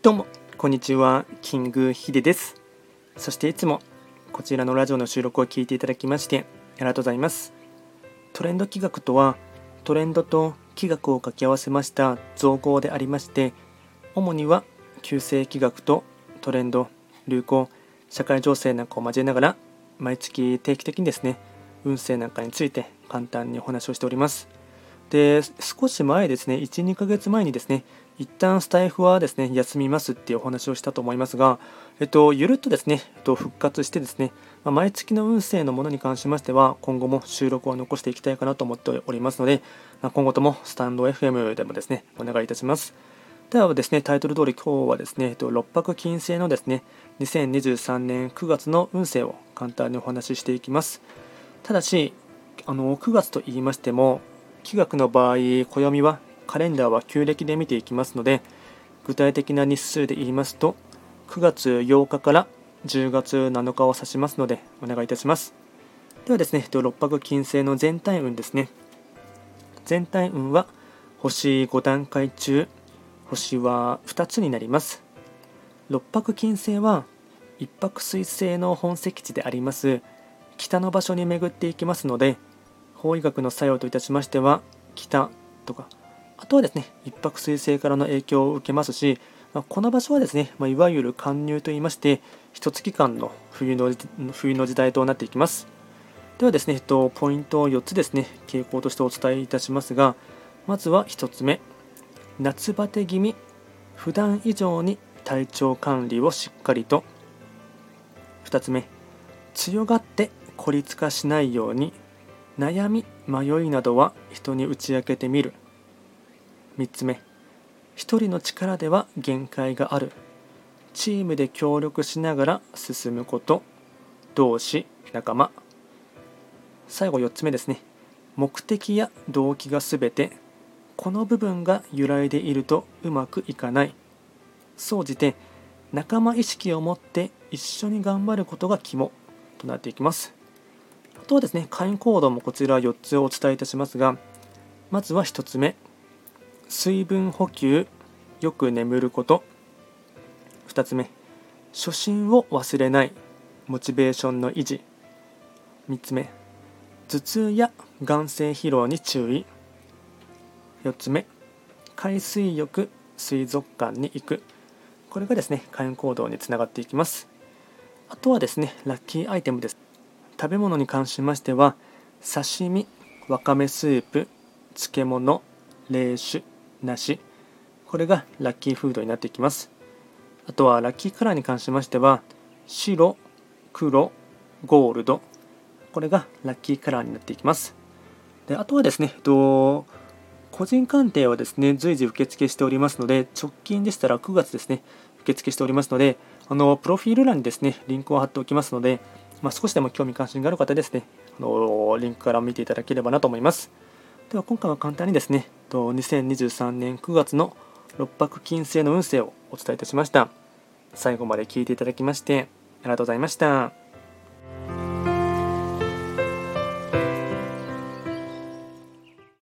どうも、こんにちは、キングヒデです。そしていつもこちらのラジオの収録を聞いていただきましてありがとうございます。トレンド企画とは、トレンドと企画を掛け合わせました造語でありまして、主には旧世企画とトレンド、流行、社会情勢なんかを交えながら、毎月定期的にですね、運勢なんかについて簡単にお話をしております。で少し前ですね、1、2ヶ月前にですね、一旦スタイフはですね、休みますっていうお話をしたと思いますが、えっと、ゆるっとですね、えっと、復活してですね、まあ毎月の運勢のものに関しましては、今後も収録を残していきたいかなと思っておりますので、まあ今後ともスタンド FM でもですね、お願いいたします。ではですね、タイトル通り今日はですね、えっと、六白金星のですね、2023年9月の運勢を簡単にお話ししていきます。ただし、あの9月と言いましても、気学の場合、暦はカレンダーは旧暦で見ていきますので、具体的な日数で言いますと、9月8日から10月7日を指しますので、お願いいたします。ではですね、六白金星の全体運ですね。全体運は星5段階中、星は2つになります。六白金星は一泊水星の本石地であります北の場所に巡っていきますので、法医学の作用といたしましては北とかあとはですね一泊水星からの影響を受けますし、まあ、この場所はですね、まあ、いわゆる寒入といいまして一月間の冬の冬の時代となっていきます。ではですね、えっと、ポイントを4つですね傾向としてお伝えいたしますがまずは1つ目夏バテ気味普段以上に体調管理をしっかりと。2つ目強がって孤立化しないように。悩み迷いなどは人に打ち明けてみる。3つ目一人の力では限界がある。チームで協力しながら進むこと。同志仲間。最後4つ目ですね。目的や動機が全て。この部分が揺らいでいるとうまくいかない。総じて仲間意識を持って一緒に頑張ることが肝となっていきます。とはですね、会員行動もこちら4つをお伝えいたしますが、まずは1つ目、水分補給、よく眠ること。2つ目、初心を忘れない、モチベーションの維持。3つ目、頭痛や眼性疲労に注意。4つ目、海水浴、水族館に行く。これがですね、会員行動につながっていきます。あとはですね、ラッキーアイテムです。食べ物に関しましては刺身わかめスープ漬物冷酒梨これがラッキーフードになっていきます。あとはラッキーカラーに関しましては白黒ゴールドこれがラッキーカラーになっていきます。であとはですね、えっと、個人鑑定はですね随時受付しておりますので直近でしたら9月ですね受付しておりますのであのプロフィール欄にですねリンクを貼っておきますのでまあ、少しでも興味関心がある方ですね、あのリンクから見ていただければなと思います。では今回は簡単にですね、2023年9月の六白金星の運勢をお伝えいたしました。最後まで聞いていただきましてありがとうございました。